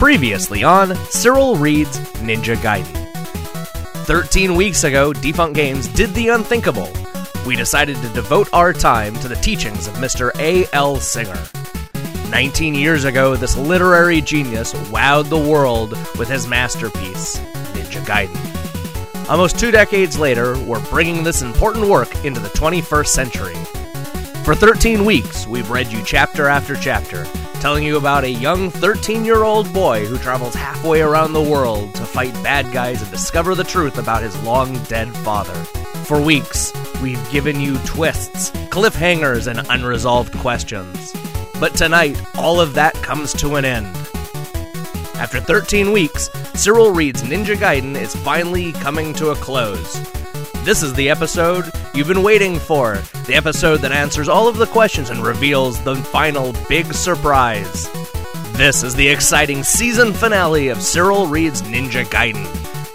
Previously on Cyril Reads Ninja Gaiden. 13 weeks ago, Defunct Games did the unthinkable. We decided to devote our time to the teachings of Mr. A.L. Singer. 19 years ago, this literary genius wowed the world with his masterpiece, Ninja Gaiden. Almost two decades later, we're bringing this important work into the 21st century. For 13 weeks, we've read you chapter after chapter, telling you about a young 13 year old boy who travels halfway around the world to fight bad guys and discover the truth about his long dead father. For weeks, we've given you twists, cliffhangers, and unresolved questions. But tonight, all of that comes to an end. After 13 weeks, Cyril Reads Ninja Gaiden is finally coming to a close. This is the episode you've been waiting for. The episode that answers all of the questions and reveals the final big surprise. This is the exciting season finale of Cyril Reads Ninja Gaiden.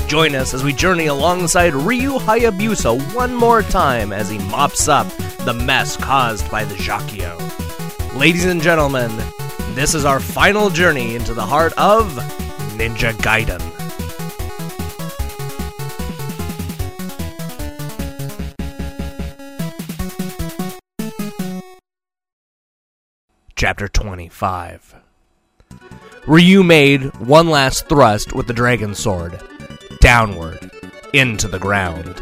Join us as we journey alongside Ryu Hayabusa one more time as he mops up the mess caused by the Jaquio. Ladies and gentlemen, this is our final journey into the heart of Ninja Gaiden. Chapter 25 Ryu made one last thrust with the dragon sword, downward, into the ground.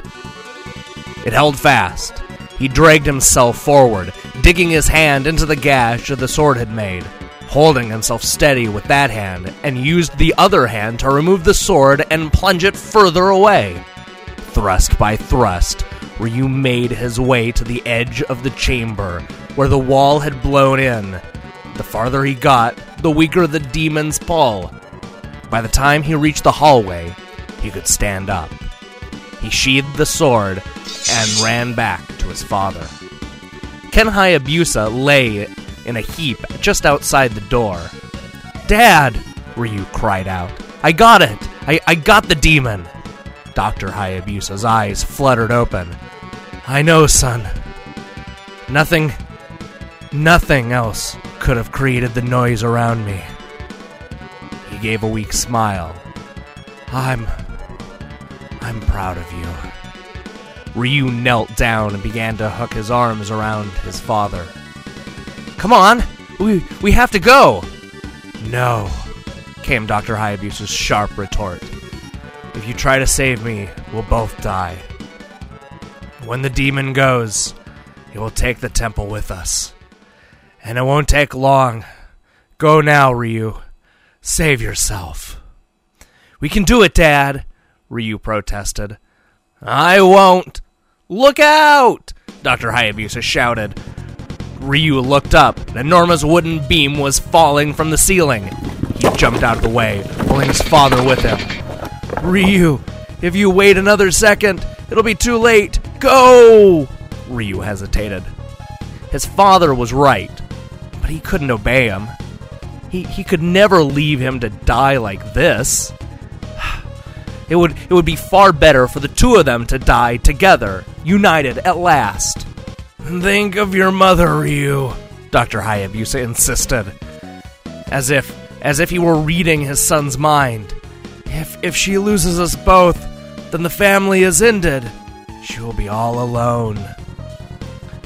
It held fast. He dragged himself forward, digging his hand into the gash the sword had made, holding himself steady with that hand, and used the other hand to remove the sword and plunge it further away. Thrust by thrust, Ryu made his way to the edge of the chamber, where the wall had blown in. The farther he got, the weaker the demon's pull. By the time he reached the hallway, he could stand up. He sheathed the sword and ran back to his father. Ken Hayabusa lay in a heap just outside the door. Dad! Ryu cried out. I got it! I, I got the demon! Dr. Hayabusa's eyes fluttered open. I know, son. Nothing. Nothing else could have created the noise around me. He gave a weak smile. I'm. I'm proud of you. Ryu knelt down and began to hook his arms around his father. Come on! We, we have to go! No, came Dr. Hayabusa's sharp retort. If you try to save me, we'll both die. When the demon goes, he will take the temple with us. And it won't take long. Go now, Ryu. Save yourself. We can do it, Dad, Ryu protested. I won't. Look out! Dr. Hayabusa shouted. Ryu looked up. An enormous wooden beam was falling from the ceiling. He jumped out of the way, pulling his father with him. Ryu, if you wait another second, it'll be too late. Go! Ryu hesitated. His father was right, but he couldn't obey him. He, he could never leave him to die like this. It would, it would be far better for the two of them to die together, united at last. Think of your mother, Ryu, Dr. Hayabusa insisted. As if as if he were reading his son's mind. If if she loses us both, then the family is ended. She will be all alone.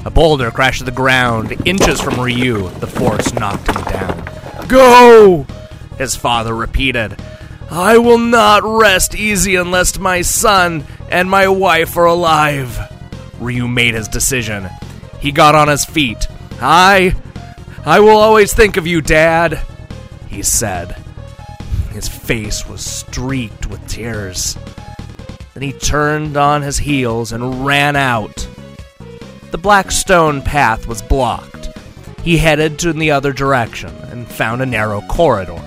A boulder crashed to the ground, inches from Ryu. The force knocked him down. Go! His father repeated. I will not rest easy unless my son and my wife are alive. Ryu made his decision. He got on his feet. I. I will always think of you, Dad, he said. His face was streaked with tears. Then he turned on his heels and ran out. The black stone path was blocked. He headed to the other direction and found a narrow corridor.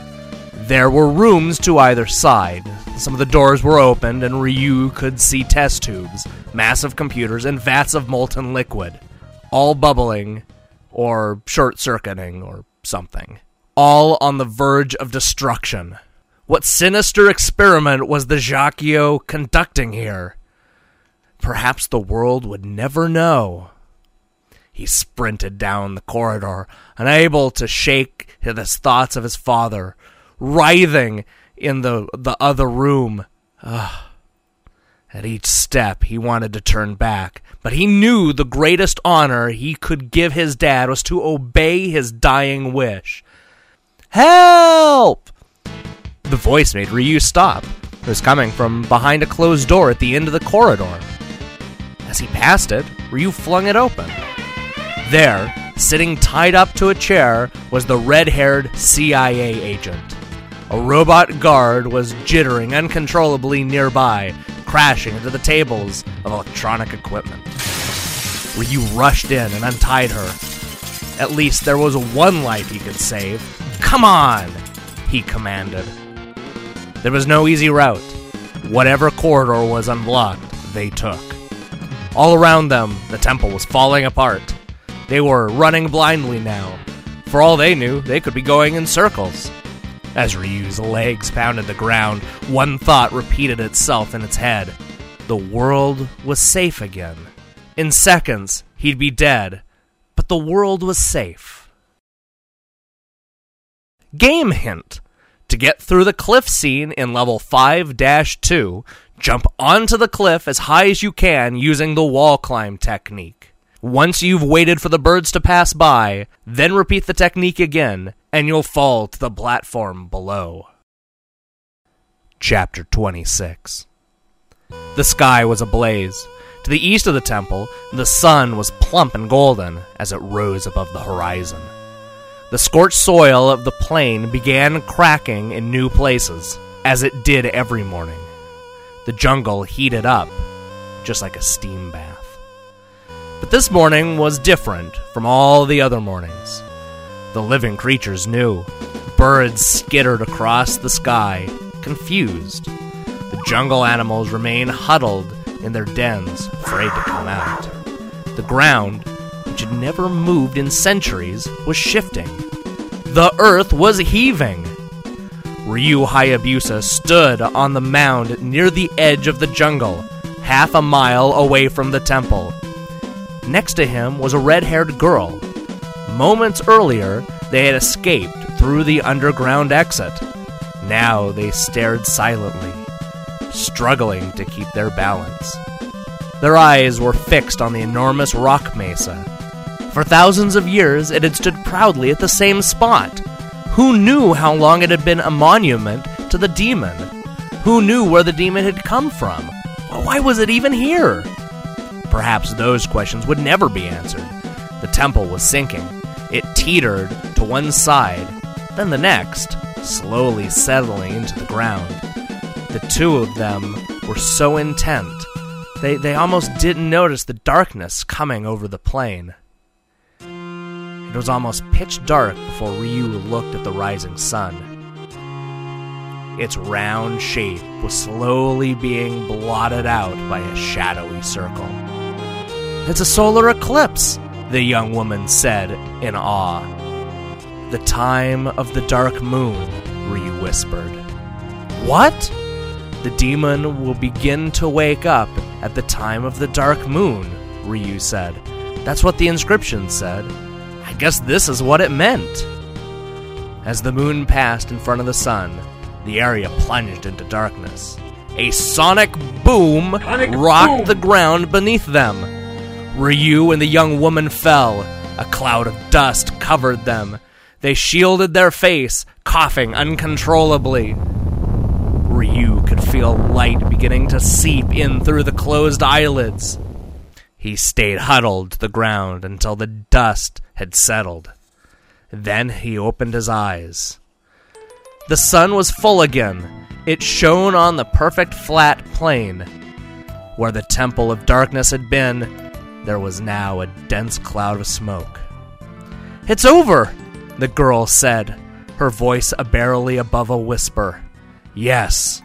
There were rooms to either side. Some of the doors were opened, and Ryu could see test tubes, massive computers, and vats of molten liquid, all bubbling or short circuiting or something, all on the verge of destruction. What sinister experiment was the Jaquio conducting here? Perhaps the world would never know. He sprinted down the corridor, unable to shake his thoughts of his father. writhing in the the other room. Ugh. At each step, he wanted to turn back, but he knew the greatest honor he could give his dad was to obey his dying wish. Help! The voice made Ryu stop. It was coming from behind a closed door at the end of the corridor. As he passed it, Ryu flung it open. There, sitting tied up to a chair, was the red haired CIA agent. A robot guard was jittering uncontrollably nearby, crashing into the tables of electronic equipment. Ryu rushed in and untied her. At least there was one life he could save. Come on! he commanded. There was no easy route. Whatever corridor was unblocked, they took. All around them, the temple was falling apart. They were running blindly now. For all they knew, they could be going in circles. As Ryu's legs pounded the ground, one thought repeated itself in its head. The world was safe again. In seconds, he'd be dead, but the world was safe. Game hint. To get through the cliff scene in level 5 2, jump onto the cliff as high as you can using the wall climb technique. Once you've waited for the birds to pass by, then repeat the technique again, and you'll fall to the platform below. Chapter 26 The sky was ablaze. To the east of the temple, the sun was plump and golden as it rose above the horizon. The scorched soil of the plain began cracking in new places, as it did every morning. The jungle heated up, just like a steam bath. But this morning was different from all the other mornings. The living creatures knew. Birds skittered across the sky, confused. The jungle animals remained huddled in their dens, afraid to come out. The ground, which had never moved in centuries, was shifting. The earth was heaving. Ryu Hayabusa stood on the mound near the edge of the jungle, half a mile away from the temple. Next to him was a red haired girl. Moments earlier, they had escaped through the underground exit. Now they stared silently, struggling to keep their balance. Their eyes were fixed on the enormous rock mesa. For thousands of years, it had stood proudly at the same spot. Who knew how long it had been a monument to the demon? Who knew where the demon had come from? Why was it even here? Perhaps those questions would never be answered. The temple was sinking. It teetered to one side, then the next, slowly settling into the ground. The two of them were so intent, they, they almost didn't notice the darkness coming over the plain. It was almost pitch dark before Ryu looked at the rising sun. Its round shape was slowly being blotted out by a shadowy circle. It's a solar eclipse, the young woman said in awe. The time of the dark moon, Ryu whispered. What? The demon will begin to wake up at the time of the dark moon, Ryu said. That's what the inscription said. Guess this is what it meant. As the moon passed in front of the sun, the area plunged into darkness. A sonic boom Sonic rocked boom. the ground beneath them. Ryu and the young woman fell. A cloud of dust covered them. They shielded their face, coughing uncontrollably. Ryu could feel light beginning to seep in through the closed eyelids. He stayed huddled to the ground until the dust had settled. Then he opened his eyes. The sun was full again. It shone on the perfect flat plain. Where the Temple of Darkness had been, there was now a dense cloud of smoke. It's over, the girl said, her voice a barely above a whisper. Yes,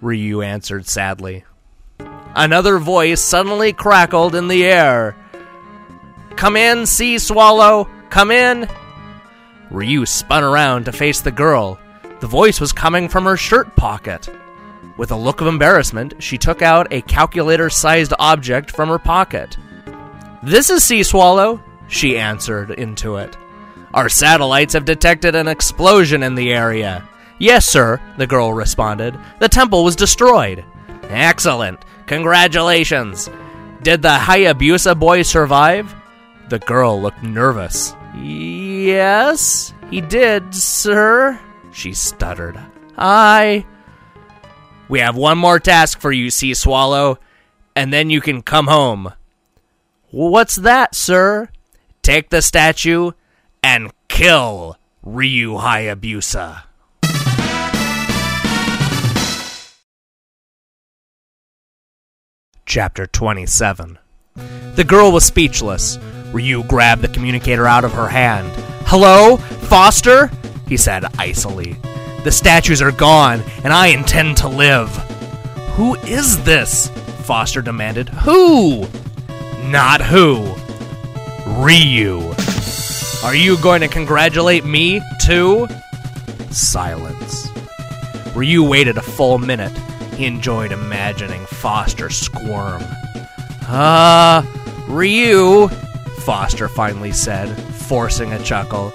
Ryu answered sadly. Another voice suddenly crackled in the air. Come in, sea swallow! Come in! Ryu spun around to face the girl. The voice was coming from her shirt pocket. With a look of embarrassment, she took out a calculator sized object from her pocket. This is Sea Swallow, she answered into it. Our satellites have detected an explosion in the area. Yes, sir, the girl responded. The temple was destroyed. Excellent. Congratulations. Did the Hayabusa boy survive? The girl looked nervous. Yes, he did, sir, she stuttered. I. We have one more task for you, Sea Swallow, and then you can come home. What's that, sir? Take the statue and kill Ryu Hayabusa. Chapter 27 The girl was speechless. Ryu grabbed the communicator out of her hand. Hello? Foster? He said icily. The statues are gone, and I intend to live. Who is this? Foster demanded. Who? Not who. Ryu. Are you going to congratulate me, too? Silence. Ryu waited a full minute. He enjoyed imagining Foster squirm. Ah, uh, Ryu, Foster finally said, forcing a chuckle.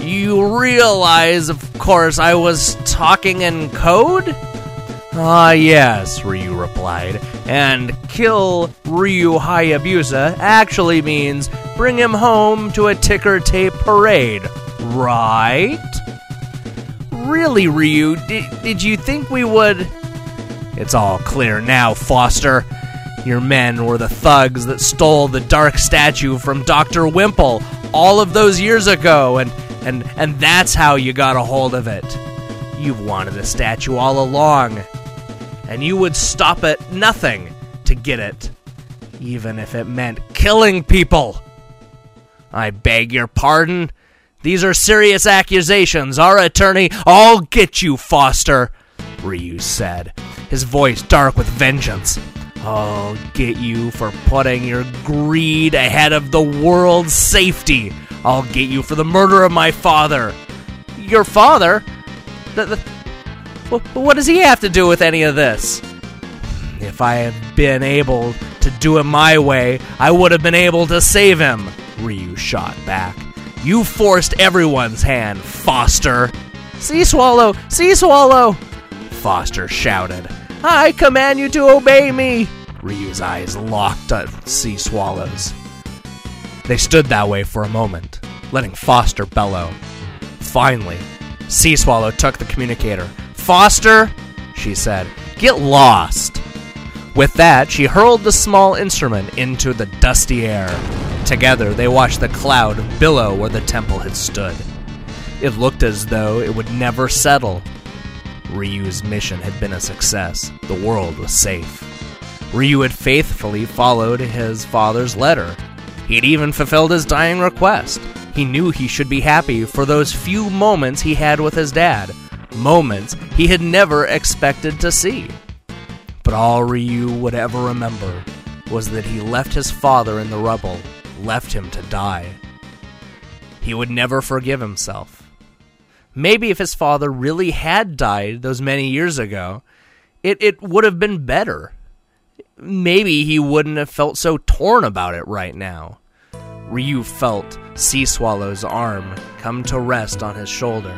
You realize, of course, I was talking in code? Ah, yes, Ryu replied. And kill Ryu Hayabusa actually means bring him home to a ticker tape parade, right? Really, Ryu, did, did you think we would. It's all clear now, Foster. Your men were the thugs that stole the dark statue from Dr. Wimple all of those years ago, and, and, and that's how you got a hold of it. You've wanted the statue all along, and you would stop at nothing to get it, even if it meant killing people. I beg your pardon. These are serious accusations. Our attorney, I'll get you, Foster, Ryu said, his voice dark with vengeance. I'll get you for putting your greed ahead of the world's safety. I'll get you for the murder of my father. Your father? The, the, what does he have to do with any of this? If I had been able to do it my way, I would have been able to save him, Ryu shot back. You forced everyone's hand, Foster. Sea Swallow! Sea Swallow! Foster shouted. I command you to obey me! Ryu's eyes locked on Sea Swallow's. They stood that way for a moment, letting Foster bellow. Finally, Sea Swallow took the communicator. Foster, she said, get lost. With that, she hurled the small instrument into the dusty air. Together, they watched the cloud billow where the temple had stood. It looked as though it would never settle. Ryu's mission had been a success. The world was safe. Ryu had faithfully followed his father's letter. He'd even fulfilled his dying request. He knew he should be happy for those few moments he had with his dad, moments he had never expected to see. But all Ryu would ever remember was that he left his father in the rubble, left him to die. He would never forgive himself. Maybe if his father really had died those many years ago, it, it would have been better. Maybe he wouldn't have felt so torn about it right now. Ryu felt Sea Swallow's arm come to rest on his shoulder.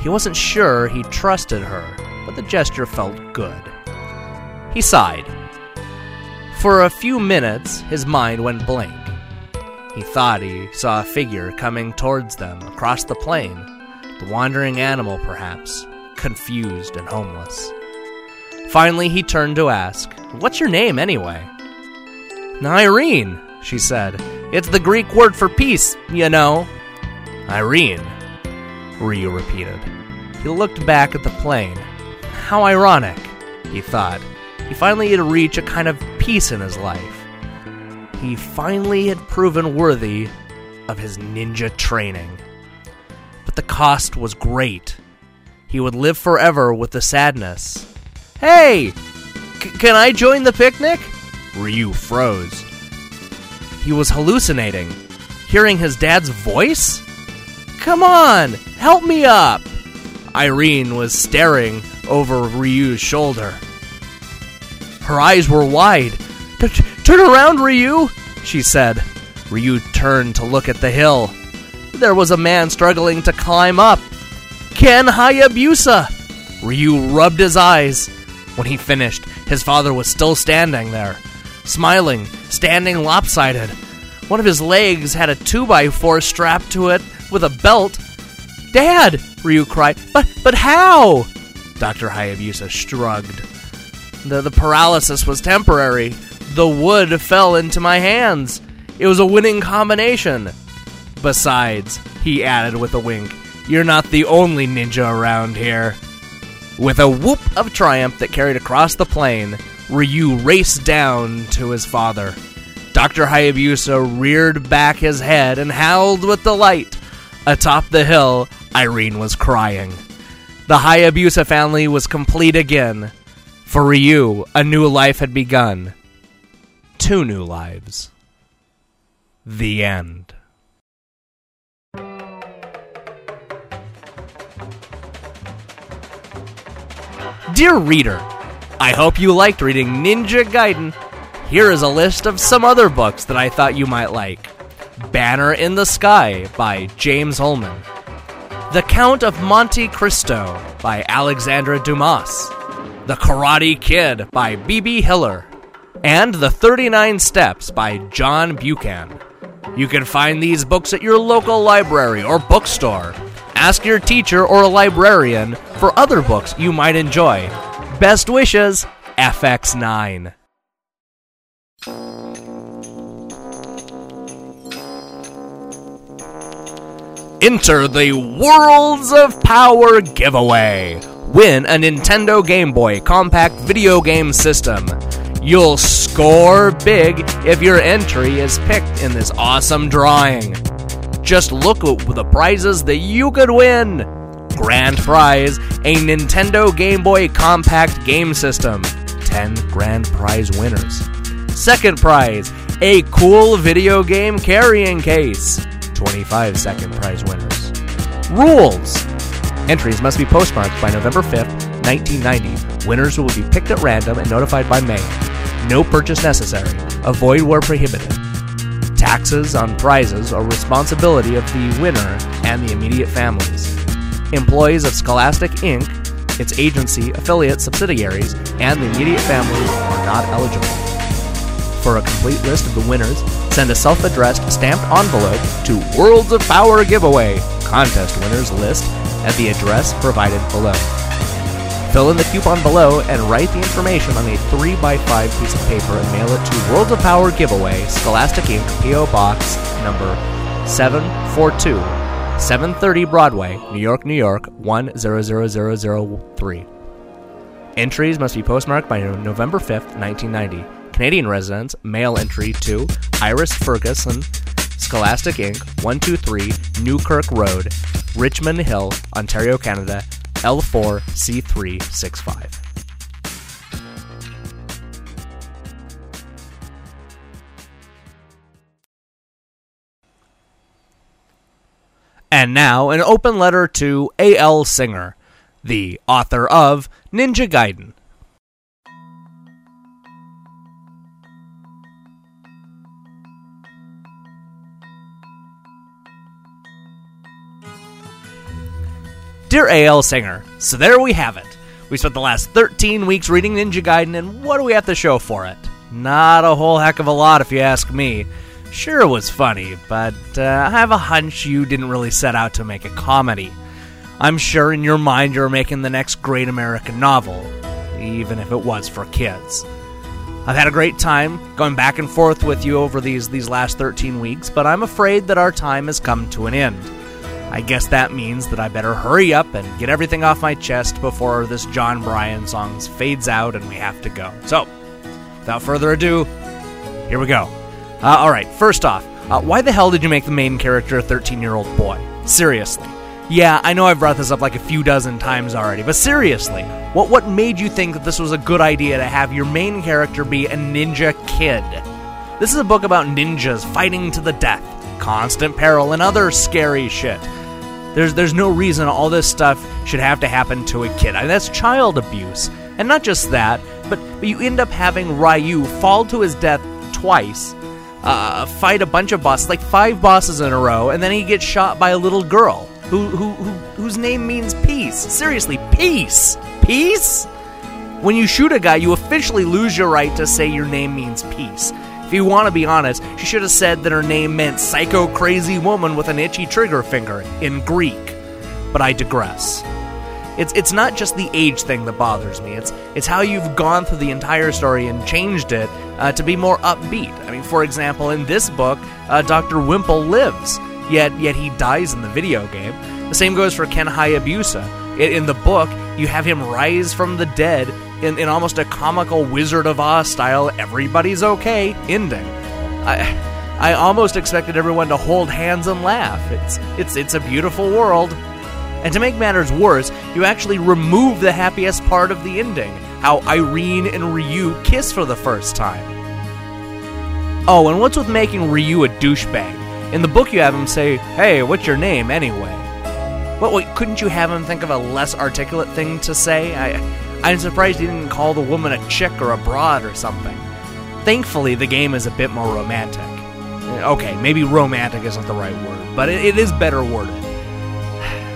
He wasn't sure he trusted her, but the gesture felt good. He sighed. For a few minutes, his mind went blank. He thought he saw a figure coming towards them across the plain the wandering animal, perhaps, confused and homeless. Finally, he turned to ask, What's your name, anyway? Irene, she said. It's the Greek word for peace, you know. Irene, Ryu repeated. He looked back at the plane. How ironic, he thought. He finally had reached a kind of peace in his life. He finally had proven worthy of his ninja training but the cost was great. He would live forever with the sadness. Hey! C- can I join the picnic? Ryu froze. He was hallucinating. Hearing his dad's voice? Come on, help me up! Irene was staring over Ryu's shoulder. Her eyes were wide. Turn around, Ryu, she said. Ryu turned to look at the hill there was a man struggling to climb up. Ken Hayabusa! Ryu rubbed his eyes. When he finished, his father was still standing there, smiling, standing lopsided. One of his legs had a 2x4 strapped to it with a belt. Dad! Ryu cried. But, but how? Dr. Hayabusa shrugged. The, the paralysis was temporary. The wood fell into my hands. It was a winning combination. Besides, he added with a wink, you're not the only ninja around here. With a whoop of triumph that carried across the plain, Ryu raced down to his father. Dr. Hayabusa reared back his head and howled with delight. Atop the hill, Irene was crying. The Hayabusa family was complete again. For Ryu, a new life had begun. Two new lives. The end. Dear reader, I hope you liked reading Ninja Gaiden. Here is a list of some other books that I thought you might like Banner in the Sky by James Ullman, The Count of Monte Cristo by Alexandre Dumas, The Karate Kid by B.B. Hiller, and The 39 Steps by John Buchan. You can find these books at your local library or bookstore. Ask your teacher or a librarian for other books you might enjoy. Best wishes, FX9. Enter the Worlds of Power giveaway. Win a Nintendo Game Boy compact video game system. You'll score big if your entry is picked in this awesome drawing. Just look at the prizes that you could win. Grand prize, a Nintendo Game Boy compact game system. 10 grand prize winners. Second prize, a cool video game carrying case. 25 second prize winners. Rules Entries must be postmarked by November 5th, 1990. Winners will be picked at random and notified by May. No purchase necessary. Avoid where prohibited. Taxes on prizes are responsibility of the winner and the immediate families. Employees of Scholastic Inc., its agency, affiliates, subsidiaries, and the immediate families are not eligible. For a complete list of the winners, send a self addressed stamped envelope to Worlds of Power Giveaway Contest Winners List at the address provided below. Fill in the coupon below and write the information on a 3x5 piece of paper and mail it to Worlds of Power Giveaway, Scholastic Inc., P.O. Box number 742, 730 Broadway, New York, New York 100003. Entries must be postmarked by November 5th, 1990. Canadian residents, mail entry to Iris Ferguson, Scholastic Inc., 123 Newkirk Road, Richmond Hill, Ontario, Canada, L4C365. And now, an open letter to A.L. Singer, the author of Ninja Gaiden. Dear A.L. Singer, so there we have it. We spent the last 13 weeks reading Ninja Gaiden, and what do we have to show for it? Not a whole heck of a lot, if you ask me. Sure, it was funny, but uh, I have a hunch you didn't really set out to make a comedy. I'm sure in your mind you're making the next great American novel, even if it was for kids. I've had a great time going back and forth with you over these, these last 13 weeks, but I'm afraid that our time has come to an end. I guess that means that I better hurry up and get everything off my chest before this John Bryan song fades out and we have to go. So, without further ado, here we go. Uh, all right, first off, uh, why the hell did you make the main character a 13 year old boy? Seriously. Yeah, I know I've brought this up like a few dozen times already, but seriously, what what made you think that this was a good idea to have your main character be a ninja kid? This is a book about ninjas fighting to the death, constant peril, and other scary shit. There's there's no reason all this stuff should have to happen to a kid. I mean, that's child abuse. And not just that, but, but you end up having Ryu fall to his death twice, uh, fight a bunch of bosses, like five bosses in a row, and then he gets shot by a little girl. who, who, who whose name means peace. Seriously, peace. Peace? When you shoot a guy, you officially lose your right to say your name means peace. If you want to be honest, she should have said that her name meant psycho crazy woman with an itchy trigger finger in Greek. But I digress. It's it's not just the age thing that bothers me. It's it's how you've gone through the entire story and changed it uh, to be more upbeat. I mean, for example, in this book, uh, Doctor Wimple lives, yet yet he dies in the video game. The same goes for Ken Hayabusa. In, in the book, you have him rise from the dead in, in almost a comical Wizard of Oz style. Everybody's okay ending. I. I almost expected everyone to hold hands and laugh. It's it's it's a beautiful world. And to make matters worse, you actually remove the happiest part of the ending how Irene and Ryu kiss for the first time. Oh, and what's with making Ryu a douchebag? In the book, you have him say, Hey, what's your name anyway? What, wait, couldn't you have him think of a less articulate thing to say? I, I'm surprised he didn't call the woman a chick or a broad or something. Thankfully, the game is a bit more romantic. Okay, maybe romantic isn't the right word, but it, it is better worded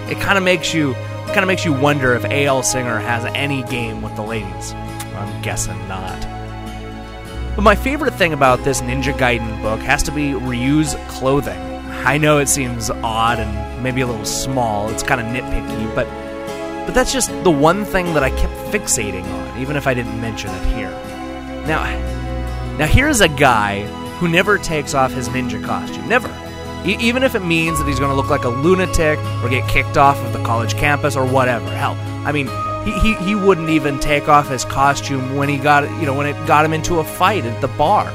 it kind of makes you kind of makes you wonder if A.L. Singer has any game with the ladies. I'm guessing not. But my favorite thing about this Ninja Gaiden book has to be Ryu's clothing. I know it seems odd and maybe a little small. It's kind of nitpicky, but but that's just the one thing that I kept fixating on, even if I didn't mention it here. Now, now here's a guy who never takes off his ninja costume. Never. E- even if it means that he's going to look like a lunatic or get kicked off of the college campus or whatever. Hell, I mean, he, he, he wouldn't even take off his costume when he got you know when it got him into a fight at the bar.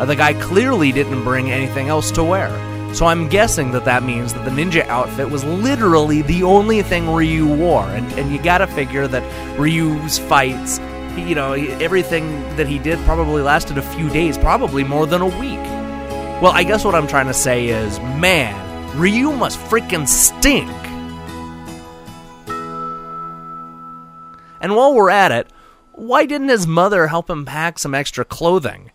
Uh, the guy clearly didn't bring anything else to wear. So I'm guessing that that means that the ninja outfit was literally the only thing Ryu wore, and, and you gotta figure that Ryu's fights, you know, everything that he did probably lasted a few days, probably more than a week. Well, I guess what I'm trying to say is, man, Ryu must freaking stink. And while we're at it, why didn't his mother help him pack some extra clothing?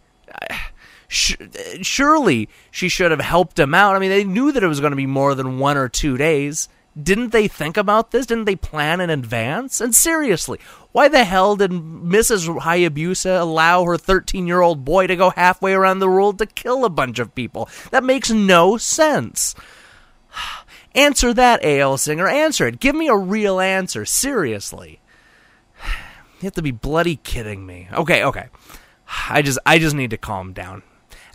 Surely she should have helped him out. I mean, they knew that it was going to be more than one or two days. Didn't they think about this? Didn't they plan in advance? And seriously, why the hell did Mrs. Hayabusa allow her 13 year old boy to go halfway around the world to kill a bunch of people? That makes no sense. Answer that, A.L. Singer. Answer it. Give me a real answer. Seriously. You have to be bloody kidding me. Okay, okay. I just I just need to calm down.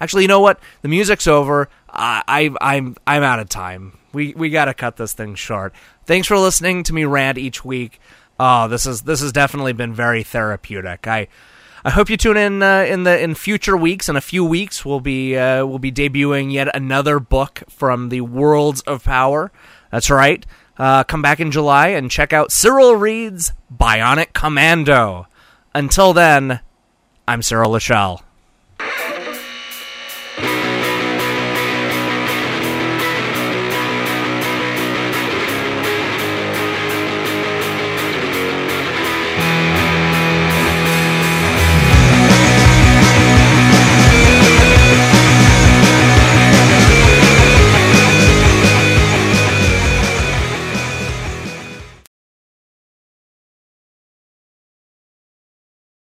Actually, you know what? The music's over. I, I'm I'm out of time. We we got to cut this thing short. Thanks for listening to me rant each week. Oh, this is this has definitely been very therapeutic. I I hope you tune in uh, in the in future weeks. In a few weeks, we'll be uh, we'll be debuting yet another book from the Worlds of Power. That's right. Uh, come back in July and check out Cyril Reads Bionic Commando. Until then, I'm Cyril Lachel.